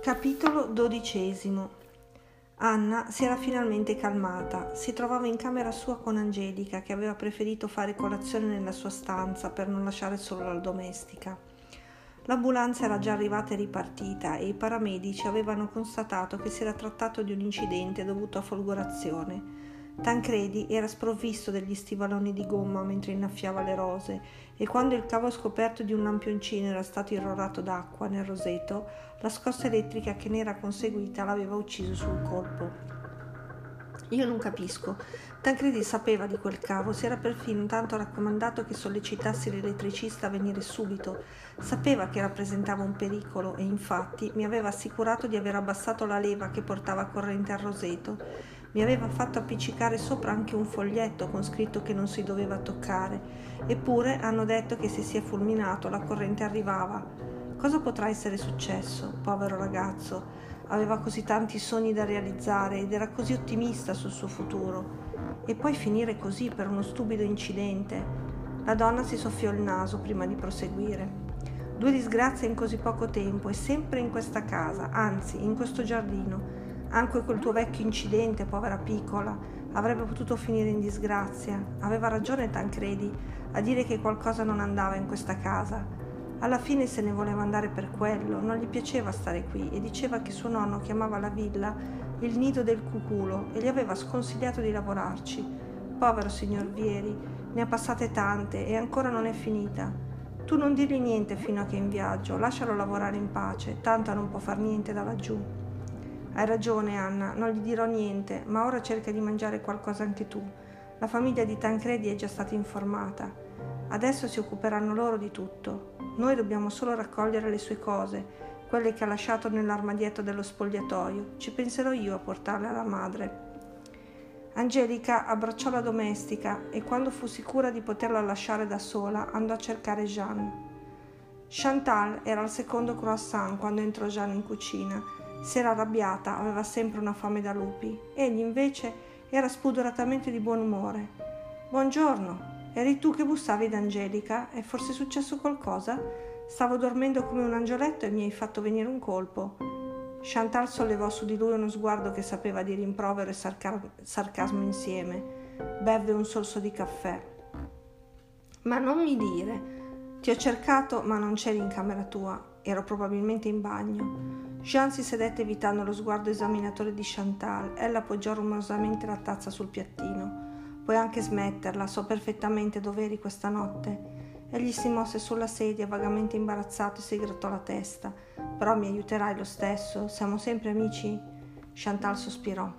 Capitolo dodicesimo Anna si era finalmente calmata. Si trovava in camera sua con Angelica, che aveva preferito fare colazione nella sua stanza per non lasciare solo la domestica. L'ambulanza era già arrivata e ripartita e i paramedici avevano constatato che si era trattato di un incidente dovuto a folgorazione. Tancredi era sprovvisto degli stivaloni di gomma mentre innaffiava le rose e quando il cavo scoperto di un lampioncino era stato irrorato d'acqua nel roseto, la scossa elettrica che ne era conseguita l'aveva ucciso sul colpo. Io non capisco. Tancredi sapeva di quel cavo, si era perfino tanto raccomandato che sollecitassi l'elettricista a venire subito. Sapeva che rappresentava un pericolo e infatti mi aveva assicurato di aver abbassato la leva che portava corrente al roseto mi aveva fatto appiccicare sopra anche un foglietto con scritto che non si doveva toccare. Eppure hanno detto che se si è fulminato la corrente arrivava. Cosa potrà essere successo? Povero ragazzo. Aveva così tanti sogni da realizzare ed era così ottimista sul suo futuro. E poi finire così per uno stupido incidente. La donna si soffiò il naso prima di proseguire. Due disgrazie in così poco tempo e sempre in questa casa, anzi in questo giardino anche quel tuo vecchio incidente, povera piccola, avrebbe potuto finire in disgrazia. Aveva ragione Tancredi a dire che qualcosa non andava in questa casa. Alla fine se ne voleva andare per quello, non gli piaceva stare qui e diceva che suo nonno chiamava la villa il nido del cuculo e gli aveva sconsigliato di lavorarci. Povero signor Vieri, ne ha passate tante e ancora non è finita. Tu non dirgli niente fino a che è in viaggio, lascialo lavorare in pace, tanto non può far niente da laggiù. Hai ragione, Anna, non gli dirò niente, ma ora cerca di mangiare qualcosa anche tu. La famiglia di Tancredi è già stata informata. Adesso si occuperanno loro di tutto. Noi dobbiamo solo raccogliere le sue cose, quelle che ha lasciato nell'armadietto dello spogliatoio. Ci penserò io a portarle alla madre. Angelica abbracciò la domestica e quando fu sicura di poterla lasciare da sola andò a cercare Jeanne. Chantal era al secondo croissant quando entrò Jeanne in cucina si era arrabbiata, aveva sempre una fame da lupi. Egli invece era spudoratamente di buon umore. Buongiorno, eri tu che bussavi ad Angelica? È forse successo qualcosa? Stavo dormendo come un angioletto e mi hai fatto venire un colpo. Chantal sollevò su di lui uno sguardo che sapeva di rimprovero e sarca- sarcasmo insieme. Bevve un sorso di caffè. Ma non mi dire. Ti ho cercato, ma non c'eri in camera tua. Ero probabilmente in bagno. Jean si sedette evitando lo sguardo esaminatore di Chantal. Ella appoggiò rumorosamente la tazza sul piattino. Puoi anche smetterla, so perfettamente dove eri questa notte. Egli si mosse sulla sedia, vagamente imbarazzato, e si grattò la testa. Però mi aiuterai lo stesso? Siamo sempre amici? Chantal sospirò.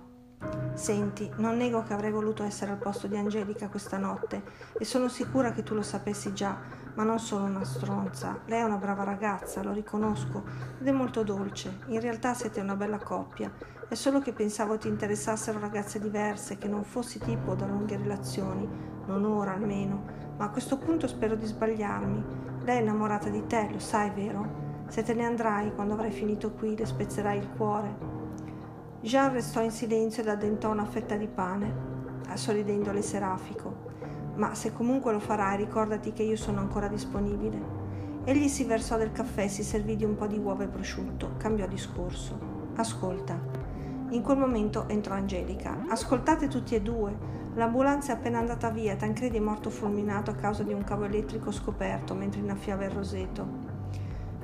Senti, non nego che avrei voluto essere al posto di Angelica questa notte e sono sicura che tu lo sapessi già, ma non sono una stronza. Lei è una brava ragazza, lo riconosco, ed è molto dolce. In realtà siete una bella coppia. È solo che pensavo ti interessassero ragazze diverse, che non fossi tipo da lunghe relazioni, non ora almeno, ma a questo punto spero di sbagliarmi. Lei è innamorata di te, lo sai, vero? Se te ne andrai, quando avrai finito qui, le spezzerai il cuore. Jean restò in silenzio ed addentò una fetta di pane, sorridendo le serafico ma se comunque lo farai ricordati che io sono ancora disponibile. Egli si versò del caffè, si servì di un po' di uova e prosciutto, cambiò discorso. Ascolta. In quel momento entrò Angelica. Ascoltate tutti e due. L'ambulanza è appena andata via, Tancredi è morto fulminato a causa di un cavo elettrico scoperto mentre innaffiava il roseto.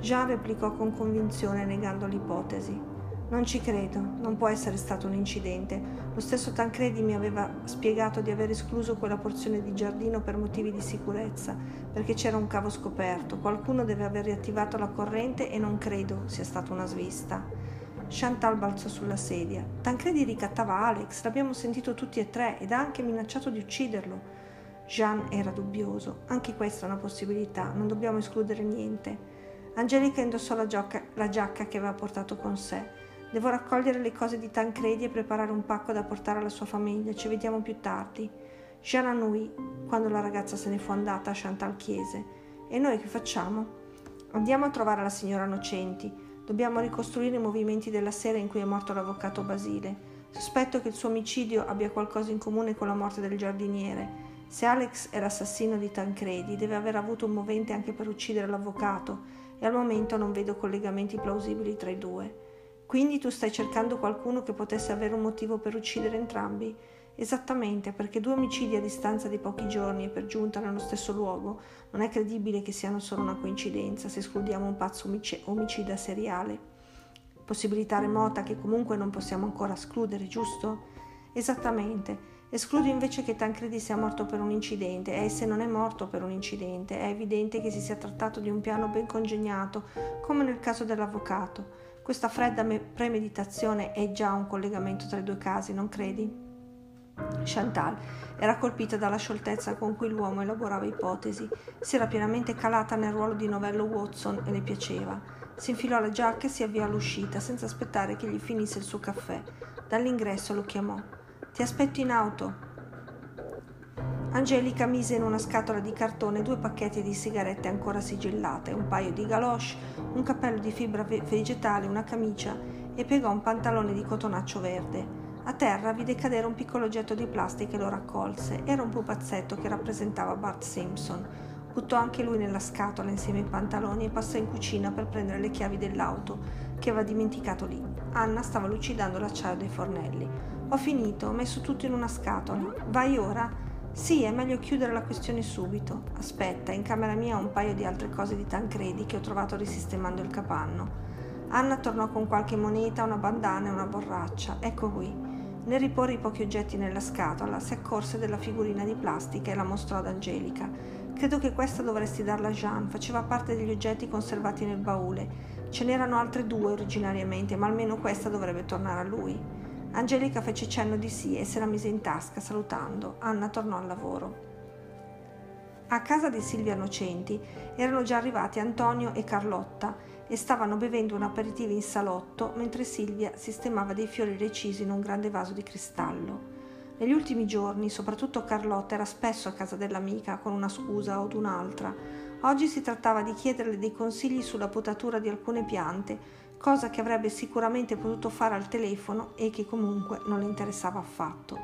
Jean replicò con convinzione negando l'ipotesi. Non ci credo, non può essere stato un incidente. Lo stesso Tancredi mi aveva spiegato di aver escluso quella porzione di giardino per motivi di sicurezza, perché c'era un cavo scoperto. Qualcuno deve aver riattivato la corrente e non credo sia stata una svista. Chantal balzò sulla sedia. Tancredi ricattava Alex, l'abbiamo sentito tutti e tre ed ha anche minacciato di ucciderlo. Jean era dubbioso. Anche questa è una possibilità, non dobbiamo escludere niente. Angelica indossò la, giocca, la giacca che aveva portato con sé. Devo raccogliere le cose di Tancredi e preparare un pacco da portare alla sua famiglia. Ci vediamo più tardi. Jean annui quando la ragazza se ne fu andata, Chantal chiese. E noi che facciamo? Andiamo a trovare la signora Nocenti. Dobbiamo ricostruire i movimenti della sera in cui è morto l'avvocato Basile. Sospetto che il suo omicidio abbia qualcosa in comune con la morte del giardiniere. Se Alex è l'assassino di Tancredi, deve aver avuto un movente anche per uccidere l'avvocato e al momento non vedo collegamenti plausibili tra i due. Quindi tu stai cercando qualcuno che potesse avere un motivo per uccidere entrambi? Esattamente, perché due omicidi a distanza di pochi giorni e per giunta nello stesso luogo non è credibile che siano solo una coincidenza se escludiamo un pazzo omicida seriale. Possibilità remota che comunque non possiamo ancora escludere, giusto? Esattamente. Escludo invece che Tancredi sia morto per un incidente e se non è morto per un incidente è evidente che si sia trattato di un piano ben congegnato, come nel caso dell'avvocato. Questa fredda premeditazione è già un collegamento tra i due casi, non credi? Chantal era colpita dalla scioltezza con cui l'uomo elaborava ipotesi, si era pienamente calata nel ruolo di novello Watson e le piaceva. Si infilò la giacca e si avviò all'uscita senza aspettare che gli finisse il suo caffè. Dall'ingresso lo chiamò. Ti aspetto in auto. Angelica mise in una scatola di cartone due pacchetti di sigarette ancora sigillate, un paio di galoche, un cappello di fibra vegetale, una camicia e piegò un pantalone di cotonaccio verde. A terra vide cadere un piccolo oggetto di plastica e lo raccolse. Era un pupazzetto che rappresentava Bart Simpson. Buttò anche lui nella scatola insieme ai pantaloni e passò in cucina per prendere le chiavi dell'auto che aveva dimenticato lì. Anna stava lucidando l'acciaio dei fornelli. Ho finito, ho messo tutto in una scatola. Vai ora? Sì, è meglio chiudere la questione subito. Aspetta, in camera mia ho un paio di altre cose di Tancredi che ho trovato risistemando il capanno. Anna tornò con qualche moneta, una bandana e una borraccia. Ecco qui. Nel riporre i pochi oggetti nella scatola, si accorse della figurina di plastica e la mostrò ad Angelica. Credo che questa dovresti darla a Jean, faceva parte degli oggetti conservati nel baule. Ce n'erano altre due originariamente, ma almeno questa dovrebbe tornare a lui. Angelica fece cenno di sì e se la mise in tasca, salutando. Anna tornò al lavoro. A casa di Silvia Nocenti erano già arrivati Antonio e Carlotta e stavano bevendo un aperitivo in salotto mentre Silvia sistemava dei fiori recisi in un grande vaso di cristallo. Negli ultimi giorni, soprattutto Carlotta era spesso a casa dell'amica con una scusa o un'altra. Oggi si trattava di chiederle dei consigli sulla potatura di alcune piante, cosa che avrebbe sicuramente potuto fare al telefono e che comunque non le interessava affatto.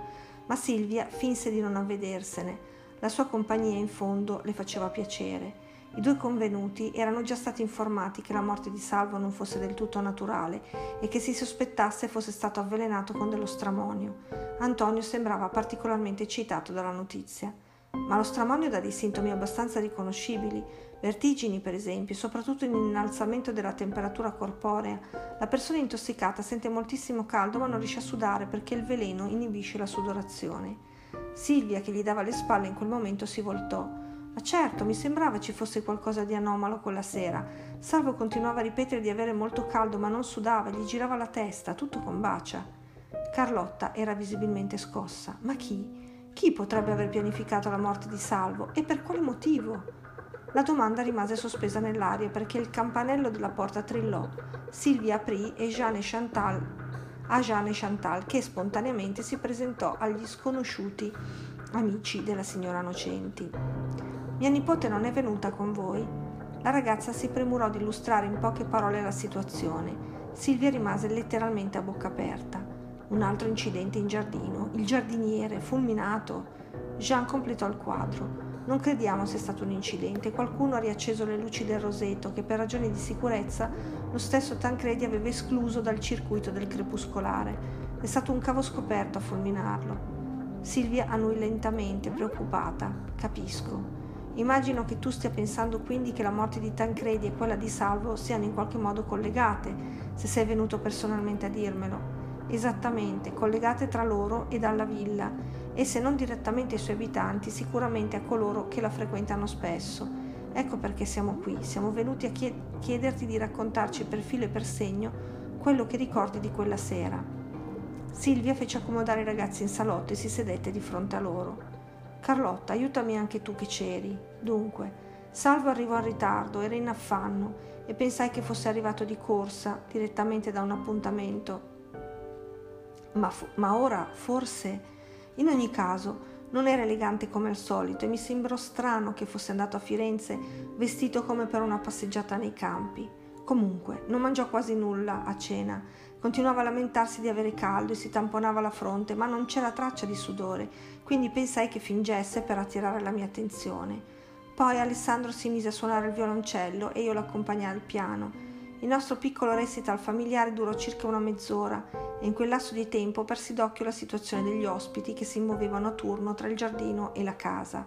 Ma Silvia finse di non avvedersene. La sua compagnia in fondo le faceva piacere i due convenuti erano già stati informati che la morte di Salvo non fosse del tutto naturale e che si sospettasse fosse stato avvelenato con dello stramonio. Antonio sembrava particolarmente eccitato dalla notizia. Ma lo stramonio dà dei sintomi abbastanza riconoscibili, vertigini per esempio, soprattutto in innalzamento della temperatura corporea. La persona intossicata sente moltissimo caldo ma non riesce a sudare perché il veleno inibisce la sudorazione. Silvia, che gli dava le spalle in quel momento, si voltò. Ma certo, mi sembrava ci fosse qualcosa di anomalo quella sera. Salvo continuava a ripetere di avere molto caldo, ma non sudava, gli girava la testa, tutto con bacia. Carlotta era visibilmente scossa. Ma chi? Chi potrebbe aver pianificato la morte di Salvo e per quale motivo? La domanda rimase sospesa nell'aria perché il campanello della porta trillò. Silvia aprì e Jeanne Chantal a Jeanne Chantal che spontaneamente si presentò agli sconosciuti amici della signora Nocenti. Mia nipote non è venuta con voi? La ragazza si premurò di illustrare in poche parole la situazione. Silvia rimase letteralmente a bocca aperta. Un altro incidente in giardino. Il giardiniere, fulminato. Jean completò il quadro. Non crediamo sia stato un incidente. Qualcuno ha riacceso le luci del roseto che per ragioni di sicurezza lo stesso Tancredi aveva escluso dal circuito del crepuscolare. È stato un cavo scoperto a fulminarlo. Silvia annui lentamente, preoccupata. Capisco. Immagino che tu stia pensando quindi che la morte di Tancredi e quella di Salvo siano in qualche modo collegate, se sei venuto personalmente a dirmelo. Esattamente, collegate tra loro e dalla villa, e se non direttamente ai suoi abitanti, sicuramente a coloro che la frequentano spesso. Ecco perché siamo qui, siamo venuti a chiederti di raccontarci per filo e per segno quello che ricordi di quella sera. Silvia fece accomodare i ragazzi in salotto e si sedette di fronte a loro. Carlotta, aiutami anche tu che c'eri. Dunque, Salvo arrivò in ritardo, era in affanno e pensai che fosse arrivato di corsa, direttamente da un appuntamento. Ma, fu- ma ora, forse... In ogni caso, non era elegante come al solito e mi sembrò strano che fosse andato a Firenze vestito come per una passeggiata nei campi. Comunque, non mangiò quasi nulla a cena Continuava a lamentarsi di avere caldo e si tamponava la fronte, ma non c'era traccia di sudore, quindi pensai che fingesse per attirare la mia attenzione. Poi Alessandro si mise a suonare il violoncello e io l'accompagnai al piano. Il nostro piccolo recital familiare durò circa una mezz'ora e in quel lasso di tempo persi d'occhio la situazione degli ospiti che si muovevano a turno tra il giardino e la casa.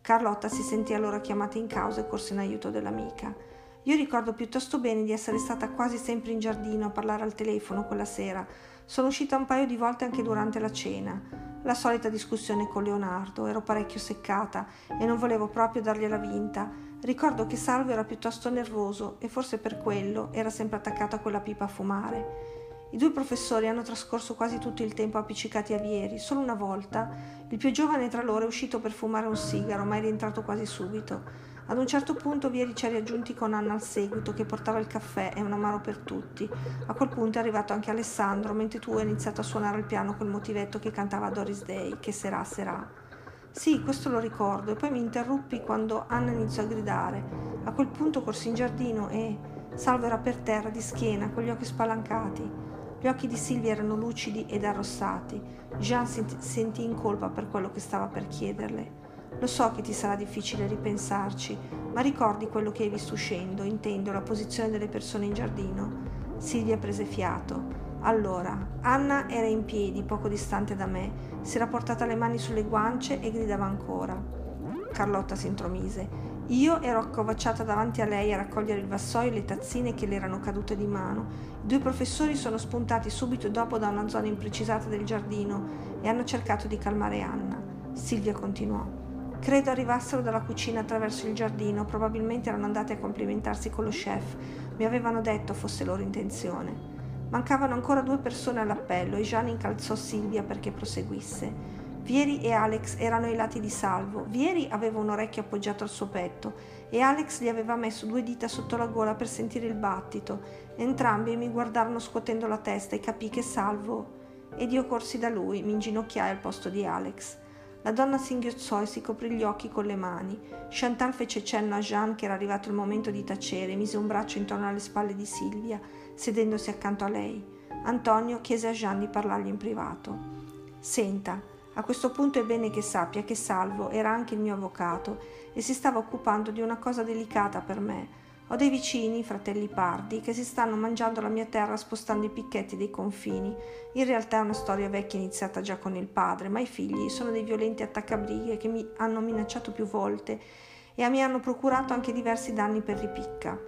Carlotta si sentì allora chiamata in causa e corse in aiuto dell'amica. Io ricordo piuttosto bene di essere stata quasi sempre in giardino a parlare al telefono quella sera. Sono uscita un paio di volte anche durante la cena. La solita discussione con Leonardo, ero parecchio seccata e non volevo proprio dargliela vinta. Ricordo che Salvo era piuttosto nervoso e forse per quello era sempre attaccato a quella pipa a fumare. I due professori hanno trascorso quasi tutto il tempo appiccicati a Vieri. Solo una volta il più giovane tra loro è uscito per fumare un sigaro, ma è rientrato quasi subito. Ad un certo punto Vieri ci ha riaggiunti con Anna al seguito, che portava il caffè e un amaro per tutti. A quel punto è arrivato anche Alessandro, mentre tu hai iniziato a suonare il piano col motivetto che cantava Doris Day, che sarà, sarà. Sì, questo lo ricordo, e poi mi interruppi quando Anna iniziò a gridare. A quel punto corsi in giardino e Salvo era per terra, di schiena, con gli occhi spalancati. Gli occhi di Silvia erano lucidi ed arrossati. Jean si sentì in colpa per quello che stava per chiederle. Lo so che ti sarà difficile ripensarci, ma ricordi quello che hai visto uscendo, intendo la posizione delle persone in giardino. Silvia prese fiato. Allora, Anna era in piedi, poco distante da me, si era portata le mani sulle guance e gridava ancora. Carlotta si intromise. Io ero accovacciata davanti a lei a raccogliere il vassoio e le tazzine che le erano cadute di mano. I due professori sono spuntati subito dopo da una zona imprecisata del giardino e hanno cercato di calmare Anna. Silvia continuò. Credo arrivassero dalla cucina attraverso il giardino, probabilmente erano andati a complimentarsi con lo chef. Mi avevano detto fosse loro intenzione. Mancavano ancora due persone all'appello e Jeanne incalzò Silvia perché proseguisse. Vieri e Alex erano ai lati di Salvo. Vieri aveva un orecchio appoggiato al suo petto e Alex gli aveva messo due dita sotto la gola per sentire il battito. Entrambi mi guardarono scuotendo la testa e capì che Salvo. Ed io corsi da lui, mi inginocchiai al posto di Alex. La donna singhiozzò e si coprì gli occhi con le mani. Chantal fece cenno a Jean che era arrivato il momento di tacere e mise un braccio intorno alle spalle di Silvia, sedendosi accanto a lei. Antonio chiese a Jean di parlargli in privato. Senta, a questo punto è bene che sappia che Salvo era anche il mio avvocato e si stava occupando di una cosa delicata per me ho dei vicini, fratelli pardi, che si stanno mangiando la mia terra spostando i picchetti dei confini. In realtà è una storia vecchia iniziata già con il padre, ma i figli sono dei violenti attaccabrighe che mi hanno minacciato più volte e mi hanno procurato anche diversi danni per ripicca.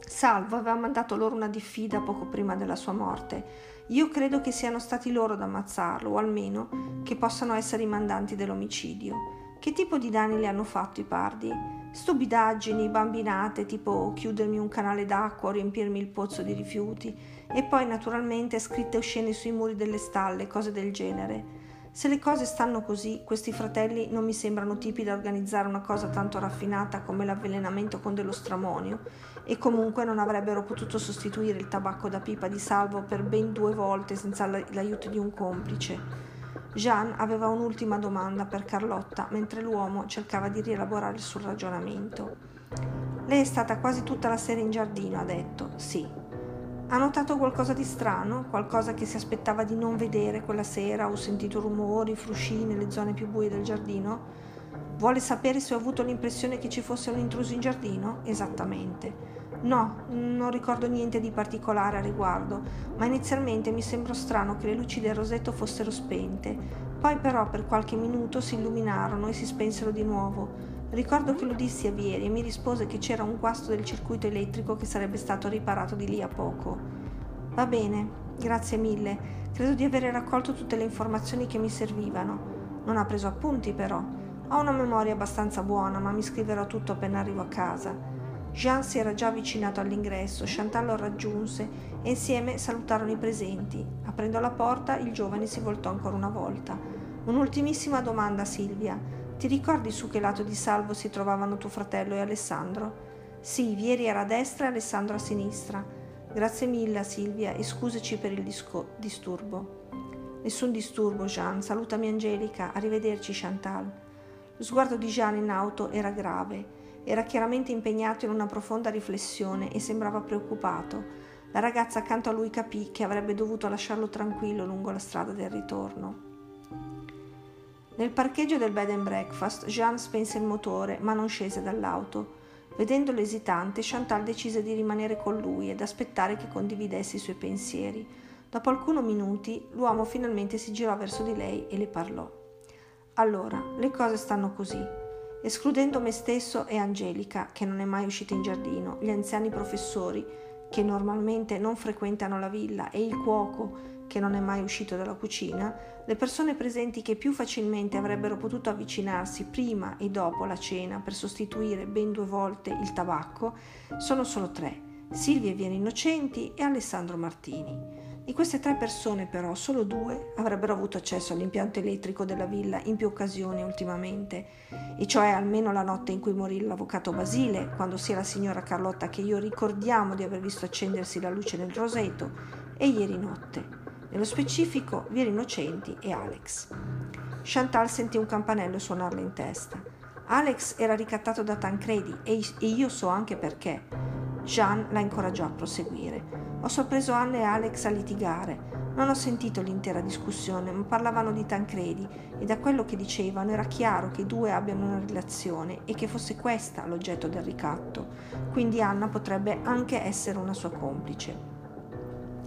Salvo aveva mandato loro una diffida poco prima della sua morte. Io credo che siano stati loro ad ammazzarlo, o almeno che possano essere i mandanti dell'omicidio. Che tipo di danni le hanno fatto i pardi? Stupidaggini, bambinate, tipo chiudermi un canale d'acqua o riempirmi il pozzo di rifiuti, e poi naturalmente scritte oscene sui muri delle stalle, cose del genere. Se le cose stanno così, questi fratelli non mi sembrano tipi da organizzare una cosa tanto raffinata come l'avvelenamento con dello stramonio, e comunque non avrebbero potuto sostituire il tabacco da pipa di salvo per ben due volte senza l'aiuto di un complice. Jean aveva un'ultima domanda per Carlotta mentre l'uomo cercava di rielaborare il suo ragionamento. Lei è stata quasi tutta la sera in giardino, ha detto. Sì. Ha notato qualcosa di strano? Qualcosa che si aspettava di non vedere quella sera o sentito rumori, frusci nelle zone più buie del giardino? Vuole sapere se ho avuto l'impressione che ci fosse un intruso in giardino? Esattamente. No, non ricordo niente di particolare a riguardo, ma inizialmente mi sembrò strano che le luci del rosetto fossero spente. Poi però per qualche minuto si illuminarono e si spensero di nuovo. Ricordo che lo dissi a Vieri e mi rispose che c'era un guasto del circuito elettrico che sarebbe stato riparato di lì a poco. Va bene, grazie mille. Credo di avere raccolto tutte le informazioni che mi servivano. Non ha preso appunti però. Ho una memoria abbastanza buona, ma mi scriverò tutto appena arrivo a casa. Jean si era già avvicinato all'ingresso, Chantal lo raggiunse e insieme salutarono i presenti. Aprendo la porta, il giovane si voltò ancora una volta. Un'ultimissima domanda, Silvia. Ti ricordi su che lato di salvo si trovavano tuo fratello e Alessandro? Sì, Vieri era a destra e Alessandro a sinistra. Grazie mille, Silvia, e scusaci per il disco- disturbo. Nessun disturbo, Jean. Salutami Angelica. Arrivederci, Chantal. Lo sguardo di Jean in auto era grave. Era chiaramente impegnato in una profonda riflessione e sembrava preoccupato. La ragazza accanto a lui capì che avrebbe dovuto lasciarlo tranquillo lungo la strada del ritorno. Nel parcheggio del bed and breakfast Jean spense il motore ma non scese dall'auto. Vedendolo esitante, Chantal decise di rimanere con lui ed aspettare che condividesse i suoi pensieri. Dopo alcuni minuti, l'uomo finalmente si girò verso di lei e le parlò. Allora, le cose stanno così. Escludendo me stesso e Angelica, che non è mai uscita in giardino, gli anziani professori, che normalmente non frequentano la villa, e il cuoco, che non è mai uscito dalla cucina, le persone presenti che più facilmente avrebbero potuto avvicinarsi prima e dopo la cena per sostituire ben due volte il tabacco sono solo tre, Silvia Viene Innocenti e Alessandro Martini. Di queste tre persone però solo due avrebbero avuto accesso all'impianto elettrico della villa in più occasioni ultimamente, e cioè almeno la notte in cui morì l'avvocato Basile, quando sia la signora Carlotta che io ricordiamo di aver visto accendersi la luce nel roseto, e ieri notte. Nello specifico, Vieri Innocenti e Alex. Chantal sentì un campanello suonarle in testa. Alex era ricattato da Tancredi e io so anche perché. Jean la incoraggiò a proseguire. Ho sorpreso Anne e Alex a litigare. Non ho sentito l'intera discussione, ma parlavano di Tancredi e da quello che dicevano era chiaro che i due abbiano una relazione e che fosse questa l'oggetto del ricatto. Quindi Anna potrebbe anche essere una sua complice.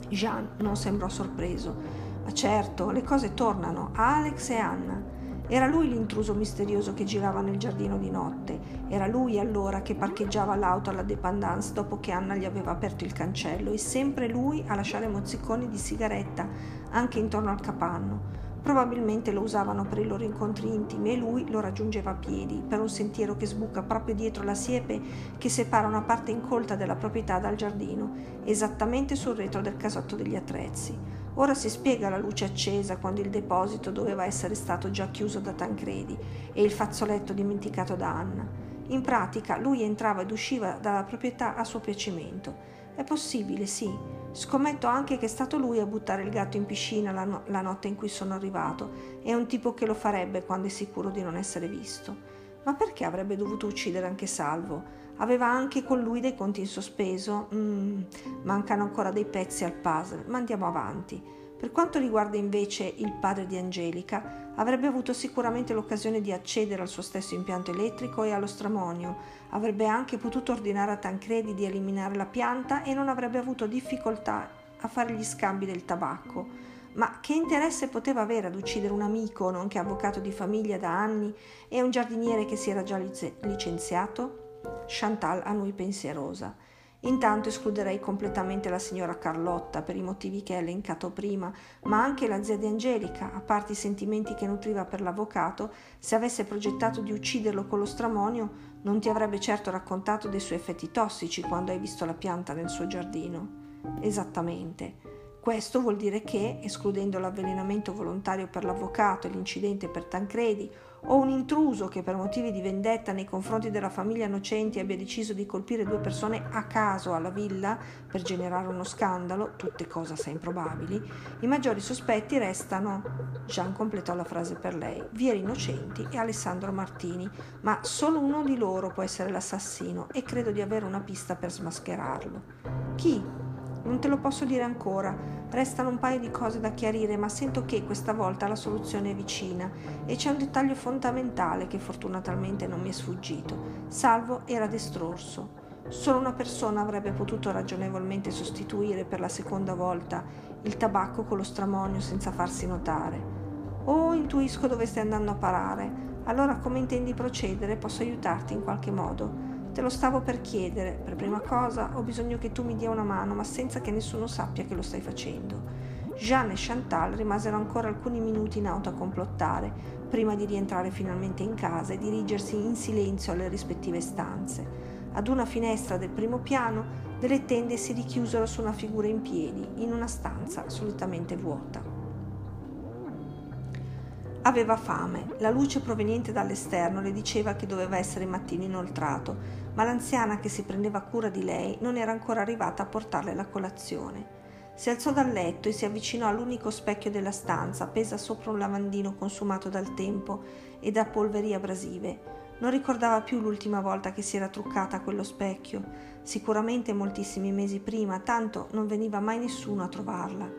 Jean non sembrò sorpreso. Ma certo, le cose tornano a Alex e Anna. Era lui l'intruso misterioso che girava nel giardino di notte. Era lui allora che parcheggiava l'auto alla dépendance dopo che Anna gli aveva aperto il cancello e sempre lui a lasciare mozziconi di sigaretta anche intorno al capanno. Probabilmente lo usavano per i loro incontri intimi e lui lo raggiungeva a piedi, per un sentiero che sbuca proprio dietro la siepe che separa una parte incolta della proprietà dal giardino, esattamente sul retro del casotto degli attrezzi. Ora si spiega la luce accesa quando il deposito doveva essere stato già chiuso da Tancredi e il fazzoletto dimenticato da Anna. In pratica lui entrava ed usciva dalla proprietà a suo piacimento. È possibile, sì, Scommetto anche che è stato lui a buttare il gatto in piscina la, no- la notte in cui sono arrivato. È un tipo che lo farebbe quando è sicuro di non essere visto. Ma perché avrebbe dovuto uccidere anche Salvo? Aveva anche con lui dei conti in sospeso? Mm, mancano ancora dei pezzi al puzzle, ma andiamo avanti. Per quanto riguarda invece il padre di Angelica, avrebbe avuto sicuramente l'occasione di accedere al suo stesso impianto elettrico e allo stramonio, avrebbe anche potuto ordinare a Tancredi di eliminare la pianta e non avrebbe avuto difficoltà a fare gli scambi del tabacco. Ma che interesse poteva avere ad uccidere un amico, nonché avvocato di famiglia da anni, e un giardiniere che si era già licenziato? Chantal annui pensierosa. Intanto escluderei completamente la signora Carlotta per i motivi che hai elencato prima, ma anche la zia di Angelica, a parte i sentimenti che nutriva per l'avvocato, se avesse progettato di ucciderlo con lo stramonio, non ti avrebbe certo raccontato dei suoi effetti tossici quando hai visto la pianta nel suo giardino. Esattamente. Questo vuol dire che, escludendo l'avvelenamento volontario per l'avvocato e l'incidente per Tancredi, o un intruso che per motivi di vendetta nei confronti della famiglia Nocenti abbia deciso di colpire due persone a caso alla villa per generare uno scandalo, tutte cose assai improbabili, i maggiori sospetti restano, Jean completò la frase per lei, Vieri Innocenti e Alessandro Martini, ma solo uno di loro può essere l'assassino e credo di avere una pista per smascherarlo. Chi? Non te lo posso dire ancora, restano un paio di cose da chiarire, ma sento che questa volta la soluzione è vicina e c'è un dettaglio fondamentale che fortunatamente non mi è sfuggito. Salvo era destrorso. Solo una persona avrebbe potuto ragionevolmente sostituire per la seconda volta il tabacco con lo stramonio senza farsi notare. Oh, intuisco dove stai andando a parare. Allora come intendi procedere? Posso aiutarti in qualche modo? Te lo stavo per chiedere. Per prima cosa ho bisogno che tu mi dia una mano, ma senza che nessuno sappia che lo stai facendo. Jeanne e Chantal rimasero ancora alcuni minuti in auto a complottare, prima di rientrare finalmente in casa e dirigersi in silenzio alle rispettive stanze. Ad una finestra del primo piano, delle tende si richiusero su una figura in piedi, in una stanza solitamente vuota. Aveva fame, la luce proveniente dall'esterno le diceva che doveva essere mattino inoltrato, ma l'anziana che si prendeva cura di lei non era ancora arrivata a portarle la colazione. Si alzò dal letto e si avvicinò all'unico specchio della stanza, appesa sopra un lavandino consumato dal tempo e da polveri abrasive. Non ricordava più l'ultima volta che si era truccata a quello specchio, sicuramente moltissimi mesi prima, tanto non veniva mai nessuno a trovarla.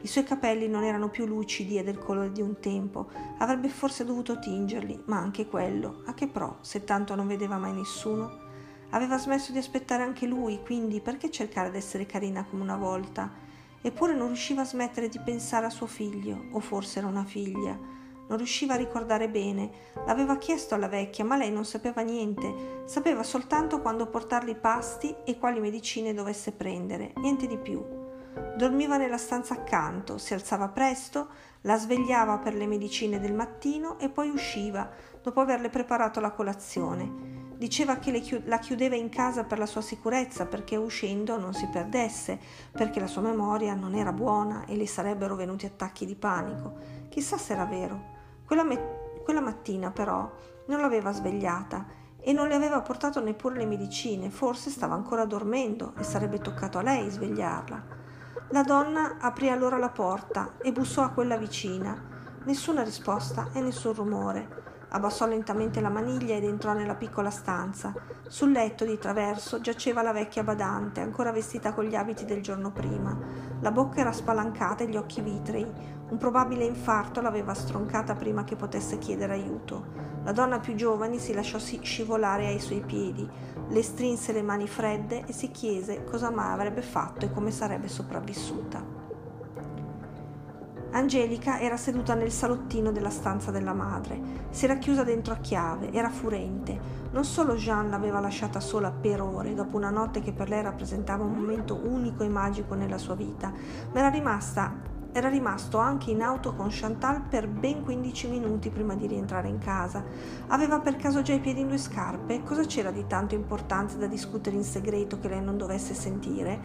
I suoi capelli non erano più lucidi e del colore di un tempo, avrebbe forse dovuto tingerli, ma anche quello, a che pro, se tanto non vedeva mai nessuno? Aveva smesso di aspettare anche lui, quindi perché cercare di essere carina come una volta? Eppure non riusciva a smettere di pensare a suo figlio, o forse era una figlia. Non riusciva a ricordare bene. L'aveva chiesto alla vecchia, ma lei non sapeva niente. Sapeva soltanto quando portargli i pasti e quali medicine dovesse prendere, niente di più. Dormiva nella stanza accanto, si alzava presto, la svegliava per le medicine del mattino e poi usciva, dopo averle preparato la colazione. Diceva che chi- la chiudeva in casa per la sua sicurezza, perché uscendo non si perdesse, perché la sua memoria non era buona e le sarebbero venuti attacchi di panico. Chissà se era vero. Quella, me- quella mattina però non l'aveva svegliata e non le aveva portato neppure le medicine, forse stava ancora dormendo e sarebbe toccato a lei svegliarla. La donna aprì allora la porta e bussò a quella vicina. Nessuna risposta e nessun rumore. Abbassò lentamente la maniglia ed entrò nella piccola stanza. Sul letto di traverso giaceva la vecchia badante, ancora vestita con gli abiti del giorno prima. La bocca era spalancata e gli occhi vitrei. Un probabile infarto l'aveva stroncata prima che potesse chiedere aiuto. La donna più giovane si lasciò scivolare ai suoi piedi, le strinse le mani fredde e si chiese cosa mai avrebbe fatto e come sarebbe sopravvissuta. Angelica era seduta nel salottino della stanza della madre. Si era chiusa dentro a chiave, era furente. Non solo Jean l'aveva lasciata sola per ore, dopo una notte che per lei rappresentava un momento unico e magico nella sua vita, ma era rimasta era rimasto anche in auto con Chantal per ben 15 minuti prima di rientrare in casa. Aveva per caso già i piedi in due scarpe? Cosa c'era di tanto importante da discutere in segreto che lei non dovesse sentire?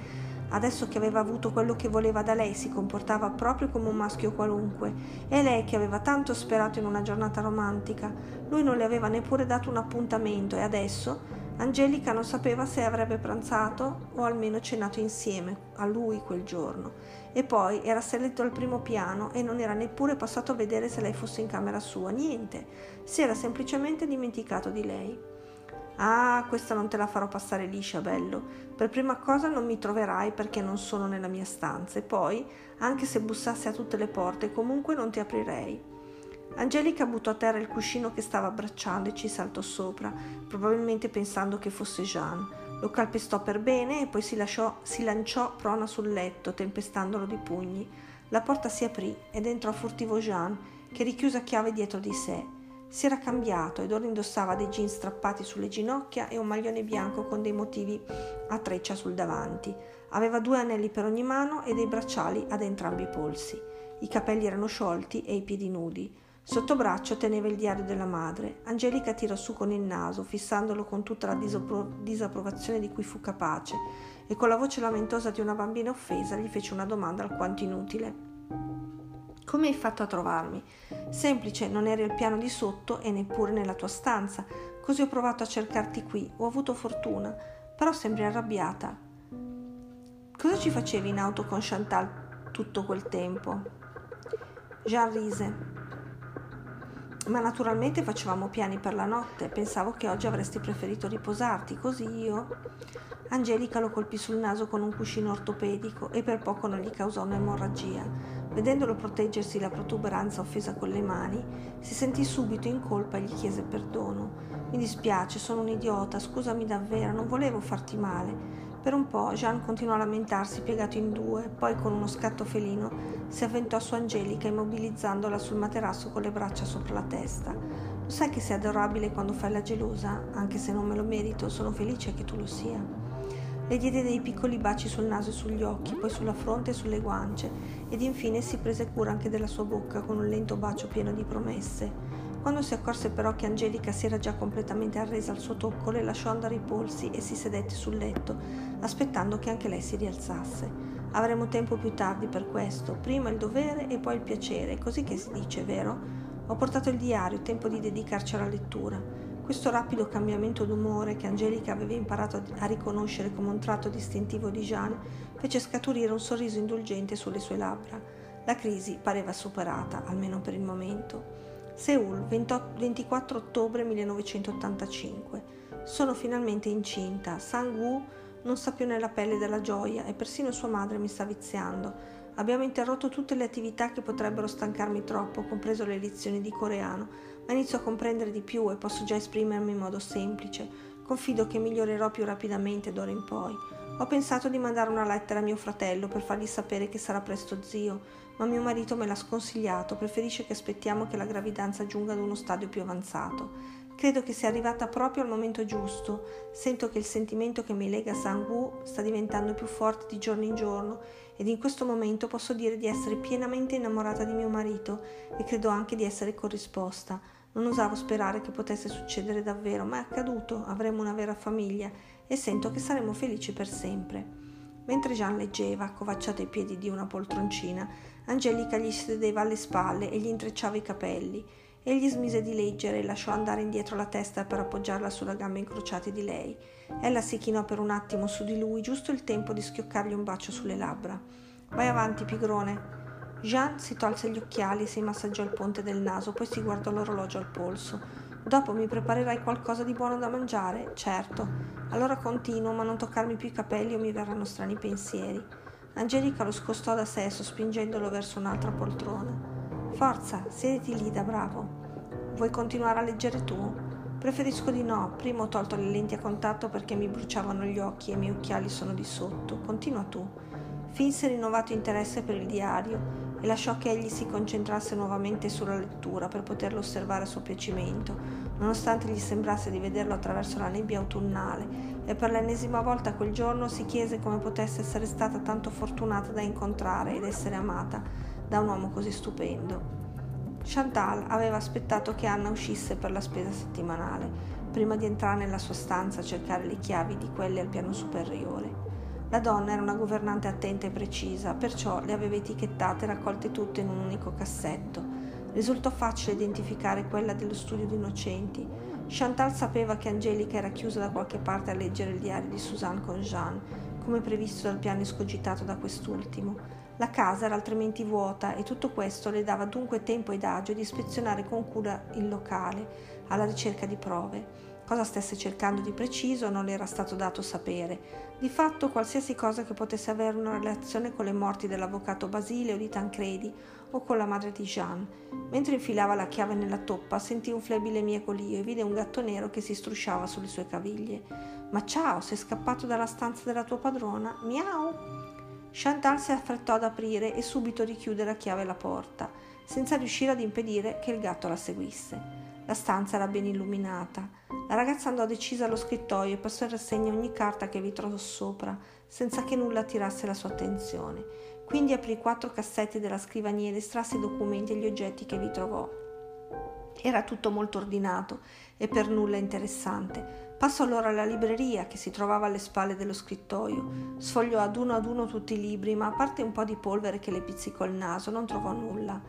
Adesso che aveva avuto quello che voleva da lei si comportava proprio come un maschio qualunque. E lei che aveva tanto sperato in una giornata romantica. Lui non le aveva neppure dato un appuntamento e adesso Angelica non sapeva se avrebbe pranzato o almeno cenato insieme a lui quel giorno. E poi era salito al primo piano e non era neppure passato a vedere se lei fosse in camera sua, niente. Si era semplicemente dimenticato di lei. Ah, questa non te la farò passare liscia, bello. Per prima cosa non mi troverai perché non sono nella mia stanza e poi, anche se bussassi a tutte le porte, comunque non ti aprirei. Angelica buttò a terra il cuscino che stava abbracciando e ci saltò sopra, probabilmente pensando che fosse Jean. Lo calpestò per bene e poi si, lasciò, si lanciò prona sul letto, tempestandolo di pugni. La porta si aprì ed entrò furtivo Jean, che richiuse a chiave dietro di sé. Si era cambiato ed ora indossava dei jeans strappati sulle ginocchia e un maglione bianco con dei motivi a treccia sul davanti. Aveva due anelli per ogni mano e dei bracciali ad entrambi i polsi. I capelli erano sciolti e i piedi nudi. Sotto braccio teneva il diario della madre. Angelica tirò su con il naso, fissandolo con tutta la disapro- disapprovazione di cui fu capace, e con la voce lamentosa di una bambina offesa gli fece una domanda alquanto inutile. Come hai fatto a trovarmi? Semplice, non eri al piano di sotto e neppure nella tua stanza, così ho provato a cercarti qui, ho avuto fortuna, però sembri arrabbiata. Cosa ci facevi in auto con Chantal tutto quel tempo? Jean rise. Ma naturalmente facevamo piani per la notte. Pensavo che oggi avresti preferito riposarti, così io. Angelica lo colpì sul naso con un cuscino ortopedico e per poco non gli causò un'emorragia. Vedendolo proteggersi la protuberanza offesa con le mani, si sentì subito in colpa e gli chiese perdono. Mi dispiace, sono un idiota, scusami davvero, non volevo farti male. Per un po' Jean continuò a lamentarsi piegato in due, poi con uno scatto felino si avventò su Angelica immobilizzandola sul materasso con le braccia sopra la testa. Lo sai che sei adorabile quando fai la gelosa? Anche se non me lo merito, sono felice che tu lo sia. Le diede dei piccoli baci sul naso e sugli occhi, poi sulla fronte e sulle guance, ed infine si prese cura anche della sua bocca con un lento bacio pieno di promesse. Quando si accorse però che Angelica si era già completamente arresa al suo tocco, le lasciò andare i polsi e si sedette sul letto, aspettando che anche lei si rialzasse. Avremo tempo più tardi per questo, prima il dovere e poi il piacere, così che si dice, vero? Ho portato il diario, tempo di dedicarci alla lettura. Questo rapido cambiamento d'umore che Angelica aveva imparato a riconoscere come un tratto distintivo di Jeanne fece scaturire un sorriso indulgente sulle sue labbra. La crisi pareva superata, almeno per il momento. Seul, 24 ottobre 1985. Sono finalmente incinta. Sang-woo non sta più nella pelle della gioia e persino sua madre mi sta viziando. Abbiamo interrotto tutte le attività che potrebbero stancarmi troppo, compreso le lezioni di coreano, ma inizio a comprendere di più e posso già esprimermi in modo semplice. Confido che migliorerò più rapidamente d'ora in poi. Ho pensato di mandare una lettera a mio fratello per fargli sapere che sarà presto zio, ma mio marito me l'ha sconsigliato, preferisce che aspettiamo che la gravidanza giunga ad uno stadio più avanzato. Credo che sia arrivata proprio al momento giusto. Sento che il sentimento che mi lega a Sang-woo sta diventando più forte di giorno in giorno ed in questo momento posso dire di essere pienamente innamorata di mio marito e credo anche di essere corrisposta. Non osavo sperare che potesse succedere davvero, ma è accaduto, avremo una vera famiglia e sento che saremo felici per sempre. Mentre Jean leggeva, accovacciato ai piedi di una poltroncina, Angelica gli sedeva alle spalle e gli intrecciava i capelli. Egli smise di leggere e lasciò andare indietro la testa per appoggiarla sulle gambe incrociate di lei. Ella si chinò per un attimo su di lui, giusto il tempo di schioccargli un bacio sulle labbra. Vai avanti, pigrone. Jean si tolse gli occhiali e si massaggiò il ponte del naso, poi si guardò l'orologio al polso. Dopo mi preparerai qualcosa di buono da mangiare? Certo. Allora continuo, ma non toccarmi più i capelli o mi verranno strani pensieri. Angelica lo scostò da sé, sospingendolo verso un'altra poltrona. Forza, siediti lì da bravo. Vuoi continuare a leggere tu? Preferisco di no. Prima ho tolto le lenti a contatto perché mi bruciavano gli occhi e i miei occhiali sono di sotto. Continua tu. Finse rinnovato interesse per il diario e lasciò che egli si concentrasse nuovamente sulla lettura per poterlo osservare a suo piacimento, nonostante gli sembrasse di vederlo attraverso la nebbia autunnale, e per l'ennesima volta quel giorno si chiese come potesse essere stata tanto fortunata da incontrare ed essere amata da un uomo così stupendo. Chantal aveva aspettato che Anna uscisse per la spesa settimanale, prima di entrare nella sua stanza a cercare le chiavi di quelle al piano superiore. La donna era una governante attenta e precisa, perciò le aveva etichettate e raccolte tutte in un unico cassetto. Risultò facile identificare quella dello studio di Innocenti. Chantal sapeva che Angelica era chiusa da qualche parte a leggere il diario di Suzanne con Jean, come previsto dal piano escogitato da quest'ultimo. La casa era altrimenti vuota e tutto questo le dava dunque tempo ed agio di ispezionare con cura il locale, alla ricerca di prove. Cosa stesse cercando di preciso non le era stato dato sapere. Di fatto qualsiasi cosa che potesse avere una relazione con le morti dell'avvocato Basile o di Tancredi o con la madre di Jean. Mentre infilava la chiave nella toppa sentì un flebile miegolio e vide un gatto nero che si strusciava sulle sue caviglie. Ma ciao, sei scappato dalla stanza della tua padrona? Miau! Chantal si affrettò ad aprire e subito richiudere a chiave la porta, senza riuscire ad impedire che il gatto la seguisse. La stanza era ben illuminata. La ragazza andò decisa allo scrittoio e passò in rassegna ogni carta che vi trovò sopra, senza che nulla attirasse la sua attenzione. Quindi aprì quattro cassetti della scrivania ed estrasse i documenti e gli oggetti che vi trovò. Era tutto molto ordinato e per nulla interessante, Passò allora alla libreria che si trovava alle spalle dello scrittoio. Sfogliò ad uno ad uno tutti i libri, ma a parte un po' di polvere che le pizzicò il naso, non trovò nulla.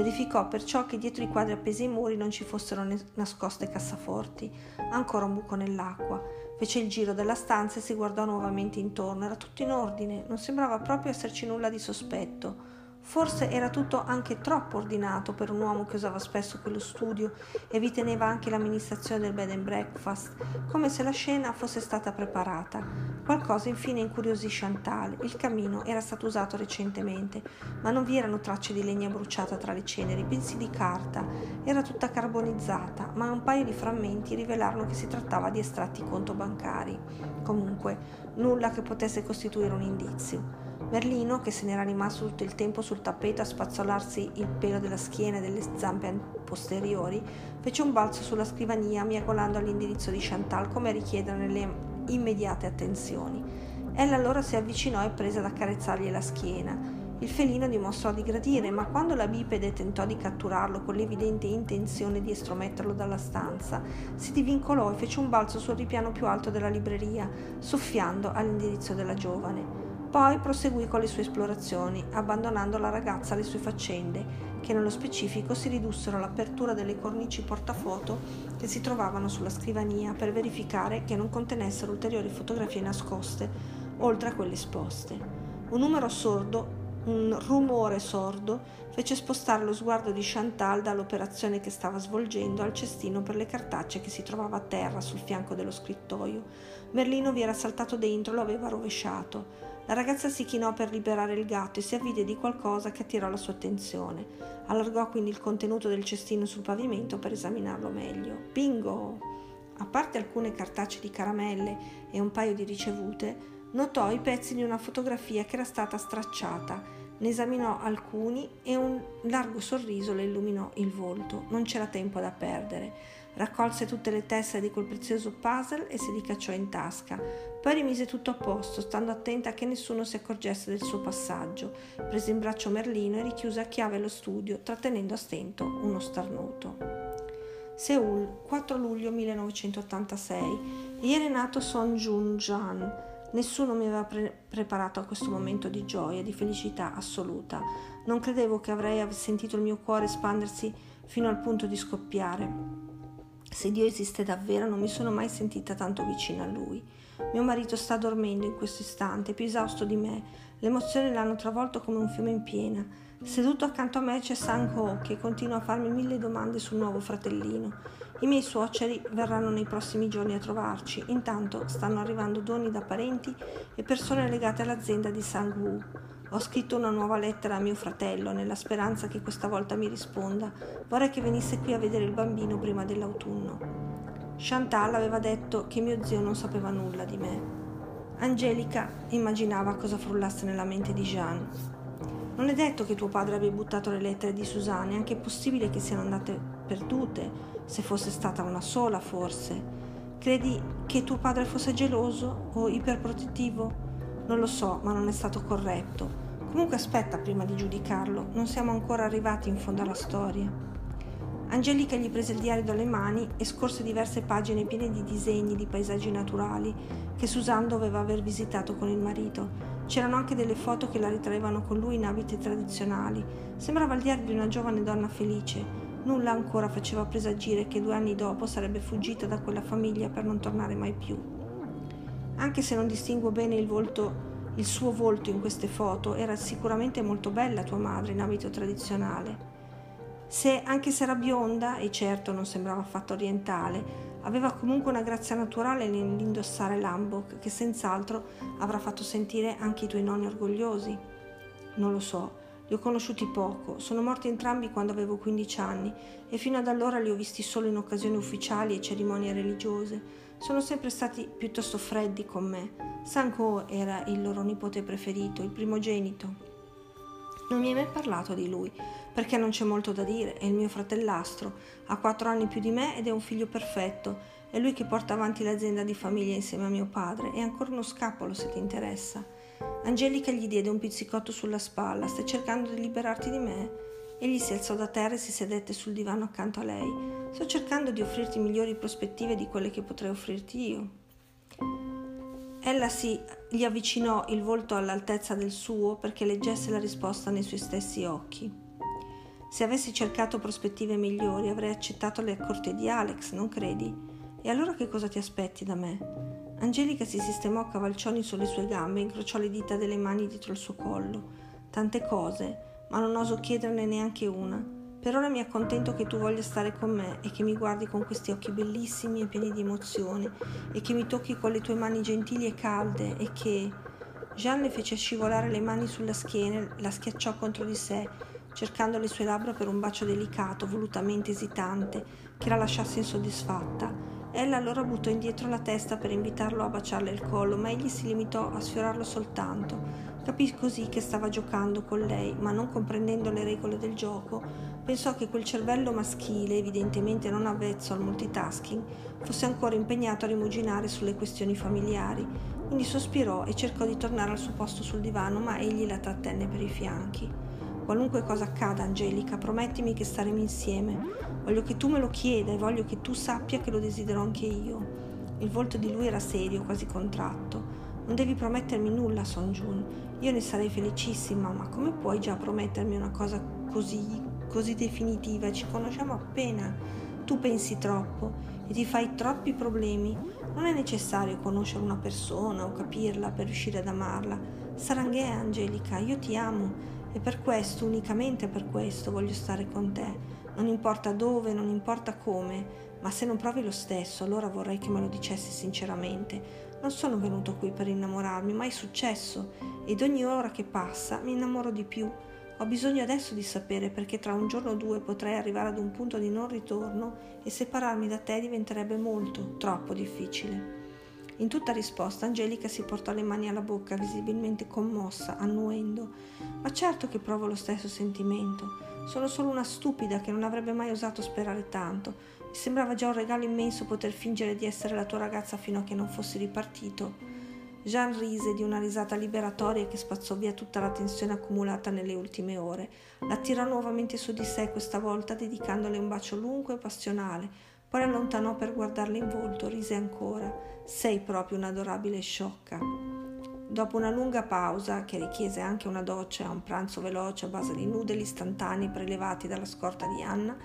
Verificò perciò che dietro i quadri appesi ai muri non ci fossero nascoste cassaforti, ancora un buco nell'acqua. Fece il giro della stanza e si guardò nuovamente intorno. Era tutto in ordine, non sembrava proprio esserci nulla di sospetto. Forse era tutto anche troppo ordinato per un uomo che usava spesso quello studio e vi teneva anche l'amministrazione del bed and breakfast, come se la scena fosse stata preparata. Qualcosa infine incuriosì Chantal. Il camino era stato usato recentemente, ma non vi erano tracce di legna bruciata tra le ceneri, bensì di carta. Era tutta carbonizzata, ma un paio di frammenti rivelarono che si trattava di estratti conto bancari. Comunque, nulla che potesse costituire un indizio. Merlino, che se n'era rimasto tutto il tempo sul tappeto a spazzolarsi il pelo della schiena e delle zampe posteriori, fece un balzo sulla scrivania miagolando all'indirizzo di Chantal come a richiedere le immediate attenzioni. Ella allora si avvicinò e prese ad accarezzargli la schiena. Il felino dimostrò di gradire, ma quando la bipede tentò di catturarlo con l'evidente intenzione di estrometterlo dalla stanza, si divincolò e fece un balzo sul ripiano più alto della libreria, soffiando all'indirizzo della giovane. Poi proseguì con le sue esplorazioni, abbandonando la ragazza alle sue faccende, che nello specifico si ridussero all'apertura delle cornici portafoto che si trovavano sulla scrivania per verificare che non contenessero ulteriori fotografie nascoste, oltre a quelle esposte. Un numero sordo, un rumore sordo, fece spostare lo sguardo di Chantal dall'operazione che stava svolgendo al cestino per le cartacce che si trovava a terra sul fianco dello scrittoio. Merlino vi era saltato dentro e lo aveva rovesciato. La ragazza si chinò per liberare il gatto e si avvide di qualcosa che attirò la sua attenzione. Allargò quindi il contenuto del cestino sul pavimento per esaminarlo meglio. Bingo! A parte alcune cartacce di caramelle e un paio di ricevute, notò i pezzi di una fotografia che era stata stracciata, ne esaminò alcuni e un largo sorriso le illuminò il volto. Non c'era tempo da perdere. Raccolse tutte le tessere di quel prezioso puzzle e se li cacciò in tasca. Poi rimise tutto a posto, stando attenta che nessuno si accorgesse del suo passaggio. Prese in braccio Merlino e richiuse a chiave lo studio, trattenendo a stento uno starnuto. Seoul, 4 luglio 1986. Ieri è nato Son Jun Jan Nessuno mi aveva pre- preparato a questo momento di gioia, di felicità assoluta. Non credevo che avrei sentito il mio cuore espandersi fino al punto di scoppiare. Se Dio esiste davvero, non mi sono mai sentita tanto vicina a Lui. Mio marito sta dormendo in questo istante, più esausto di me. Le emozioni l'hanno travolto come un fiume in piena. Seduto accanto a me c'è Sang Ho che continua a farmi mille domande sul nuovo fratellino. I miei suoceri verranno nei prossimi giorni a trovarci, intanto stanno arrivando doni da parenti e persone legate all'azienda di Sang-woo. Ho scritto una nuova lettera a mio fratello nella speranza che questa volta mi risponda. Vorrei che venisse qui a vedere il bambino prima dell'autunno. Chantal aveva detto che mio zio non sapeva nulla di me. Angelica immaginava cosa frullasse nella mente di Jeanne. Non è detto che tuo padre abbia buttato le lettere di Susanne, è anche possibile che siano andate perdute se fosse stata una sola forse. Credi che tuo padre fosse geloso o iperprotettivo? Non lo so, ma non è stato corretto. Comunque aspetta prima di giudicarlo, non siamo ancora arrivati in fondo alla storia. Angelica gli prese il diario dalle mani e scorse diverse pagine piene di disegni di paesaggi naturali che Susan doveva aver visitato con il marito. C'erano anche delle foto che la ritraevano con lui in abiti tradizionali. Sembrava il diario di una giovane donna felice, Nulla ancora faceva presagire che due anni dopo sarebbe fuggita da quella famiglia per non tornare mai più. Anche se non distinguo bene il volto il suo volto in queste foto era sicuramente molto bella tua madre in abito tradizionale. Se, anche se era bionda, e certo non sembrava affatto orientale, aveva comunque una grazia naturale nell'indossare l'ambok che senz'altro avrà fatto sentire anche i tuoi nonni orgogliosi. Non lo so, li ho conosciuti poco, sono morti entrambi quando avevo 15 anni e fino ad allora li ho visti solo in occasioni ufficiali e cerimonie religiose. Sono sempre stati piuttosto freddi con me. Sanko era il loro nipote preferito, il primogenito. Non mi hai mai parlato di lui, perché non c'è molto da dire, è il mio fratellastro, ha quattro anni più di me ed è un figlio perfetto, è lui che porta avanti l'azienda di famiglia insieme a mio padre, è ancora uno scapolo se ti interessa. Angelica gli diede un pizzicotto sulla spalla. Stai cercando di liberarti di me? Egli si alzò da terra e si sedette sul divano accanto a lei. Sto cercando di offrirti migliori prospettive di quelle che potrei offrirti io. Ella si gli avvicinò il volto all'altezza del suo perché leggesse la risposta nei suoi stessi occhi. Se avessi cercato prospettive migliori avrei accettato le accorte di Alex, non credi? E allora che cosa ti aspetti da me? Angelica si sistemò cavalcioni sulle sue gambe e incrociò le dita delle mani dietro il suo collo. Tante cose, ma non oso chiederne neanche una. Per ora mi accontento che tu voglia stare con me e che mi guardi con questi occhi bellissimi e pieni di emozione e che mi tocchi con le tue mani gentili e calde e che... Jeanne le fece scivolare le mani sulla schiena, la schiacciò contro di sé, cercando le sue labbra per un bacio delicato, volutamente esitante, che la lasciasse insoddisfatta Ella allora buttò indietro la testa per invitarlo a baciarle il collo, ma egli si limitò a sfiorarlo soltanto. Capì così che stava giocando con lei, ma non comprendendo le regole del gioco, pensò che quel cervello maschile, evidentemente non avvezzo al multitasking, fosse ancora impegnato a rimuginare sulle questioni familiari. Quindi sospirò e cercò di tornare al suo posto sul divano, ma egli la trattenne per i fianchi. Qualunque cosa accada, Angelica, promettimi che staremo insieme. Voglio che tu me lo chieda e voglio che tu sappia che lo desidero anche io. Il volto di lui era serio, quasi contratto. Non devi promettermi nulla, Son Jun. Io ne sarei felicissima, ma come puoi già promettermi una cosa così, così definitiva? Ci conosciamo appena. Tu pensi troppo e ti fai troppi problemi. Non è necessario conoscere una persona o capirla per riuscire ad amarla. Saranghè, Angelica, io ti amo e per questo, unicamente per questo, voglio stare con te. Non importa dove, non importa come, ma se non provi lo stesso, allora vorrei che me lo dicessi sinceramente. Non sono venuto qui per innamorarmi, ma è successo, ed ogni ora che passa mi innamoro di più. Ho bisogno adesso di sapere perché tra un giorno o due potrei arrivare ad un punto di non ritorno e separarmi da te diventerebbe molto, troppo difficile. In tutta risposta Angelica si portò le mani alla bocca, visibilmente commossa, annuendo. Ma certo che provo lo stesso sentimento. Sono solo una stupida che non avrebbe mai osato sperare tanto. Mi sembrava già un regalo immenso poter fingere di essere la tua ragazza fino a che non fossi ripartito. Jean rise di una risata liberatoria che spazzò via tutta la tensione accumulata nelle ultime ore. La tirò nuovamente su di sé, questa volta dedicandole un bacio lungo e passionale. Poi allontanò per guardarle in volto, rise ancora. Sei proprio un'adorabile sciocca. Dopo una lunga pausa, che richiese anche una doccia e un pranzo veloce a base di nudeli istantanei prelevati dalla scorta di Anna,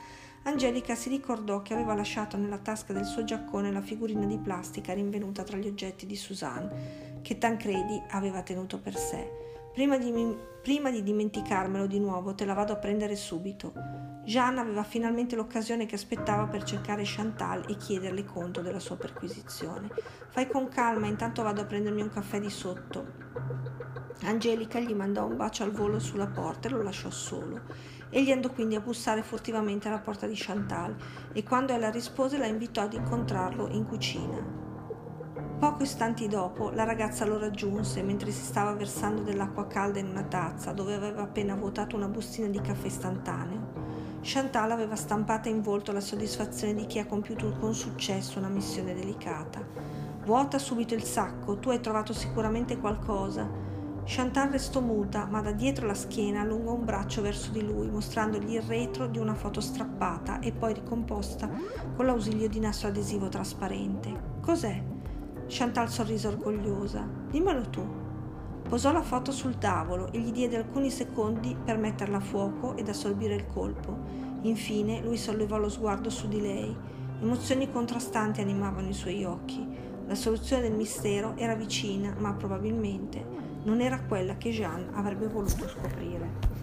Angelica si ricordò che aveva lasciato nella tasca del suo giaccone la figurina di plastica rinvenuta tra gli oggetti di Suzanne, che Tancredi aveva tenuto per sé. Prima di, prima di dimenticarmelo di nuovo, te la vado a prendere subito. Jeanne aveva finalmente l'occasione che aspettava per cercare Chantal e chiederle conto della sua perquisizione. Fai con calma, intanto vado a prendermi un caffè di sotto. Angelica gli mandò un bacio al volo sulla porta e lo lasciò solo. Egli andò quindi a bussare furtivamente alla porta di Chantal e quando ella rispose la invitò ad incontrarlo in cucina. Poco istanti dopo la ragazza lo raggiunse mentre si stava versando dell'acqua calda in una tazza dove aveva appena vuotato una bustina di caffè istantaneo. Chantal aveva stampata in volto la soddisfazione di chi ha compiuto con successo una missione delicata. Vuota subito il sacco, tu hai trovato sicuramente qualcosa. Chantal restò muta, ma da dietro la schiena allungò un braccio verso di lui, mostrandogli il retro di una foto strappata e poi ricomposta con l'ausilio di nastro adesivo trasparente. Cos'è? Chantal sorrise orgogliosa. Dimmelo tu. Posò la foto sul tavolo e gli diede alcuni secondi per metterla a fuoco ed assorbire il colpo. Infine lui sollevò lo sguardo su di lei. Emozioni contrastanti animavano i suoi occhi. La soluzione del mistero era vicina, ma probabilmente non era quella che Jeanne avrebbe voluto scoprire.